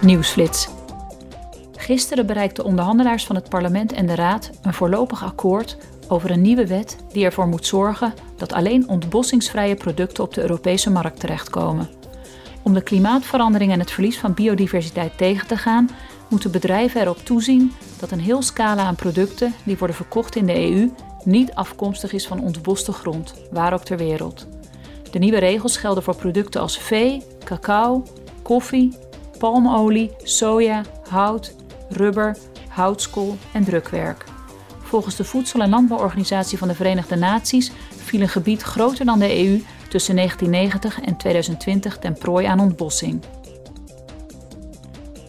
Nieuwsflits. Gisteren bereikten onderhandelaars van het parlement en de raad een voorlopig akkoord over een nieuwe wet die ervoor moet zorgen dat alleen ontbossingsvrije producten op de Europese markt terechtkomen. Om de klimaatverandering en het verlies van biodiversiteit tegen te gaan, moeten bedrijven erop toezien dat een heel scala aan producten die worden verkocht in de EU niet afkomstig is van ontboste grond, waar ook ter wereld. De nieuwe regels gelden voor producten als vee, cacao, koffie, palmolie, soja, hout, rubber, houtskool en drukwerk. Volgens de Voedsel- en Landbouworganisatie van de Verenigde Naties viel een gebied groter dan de EU tussen 1990 en 2020 ten prooi aan ontbossing.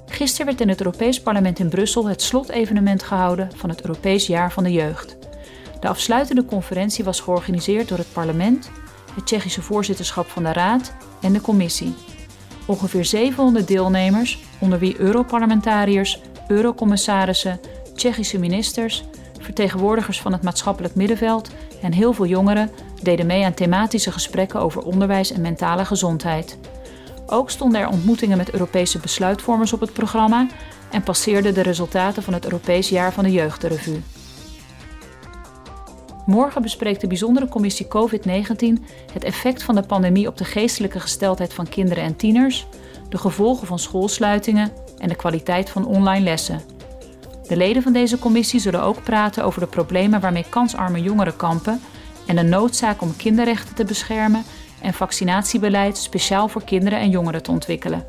Gisteren werd in het Europees Parlement in Brussel het slotevenement gehouden van het Europees Jaar van de Jeugd. De afsluitende conferentie was georganiseerd door het parlement, het Tsjechische voorzitterschap van de Raad en de Commissie. Ongeveer 700 deelnemers, onder wie Europarlementariërs, Eurocommissarissen, Tsjechische ministers, vertegenwoordigers van het maatschappelijk middenveld en heel veel jongeren deden mee aan thematische gesprekken over onderwijs en mentale gezondheid. Ook stonden er ontmoetingen met Europese besluitvormers op het programma en passeerden de resultaten van het Europees Jaar van de Jeugdrevue. Morgen bespreekt de bijzondere commissie COVID-19 het effect van de pandemie op de geestelijke gesteldheid van kinderen en tieners, de gevolgen van schoolsluitingen en de kwaliteit van online lessen. De leden van deze commissie zullen ook praten over de problemen waarmee kansarme jongeren kampen en de noodzaak om kinderrechten te beschermen en vaccinatiebeleid speciaal voor kinderen en jongeren te ontwikkelen.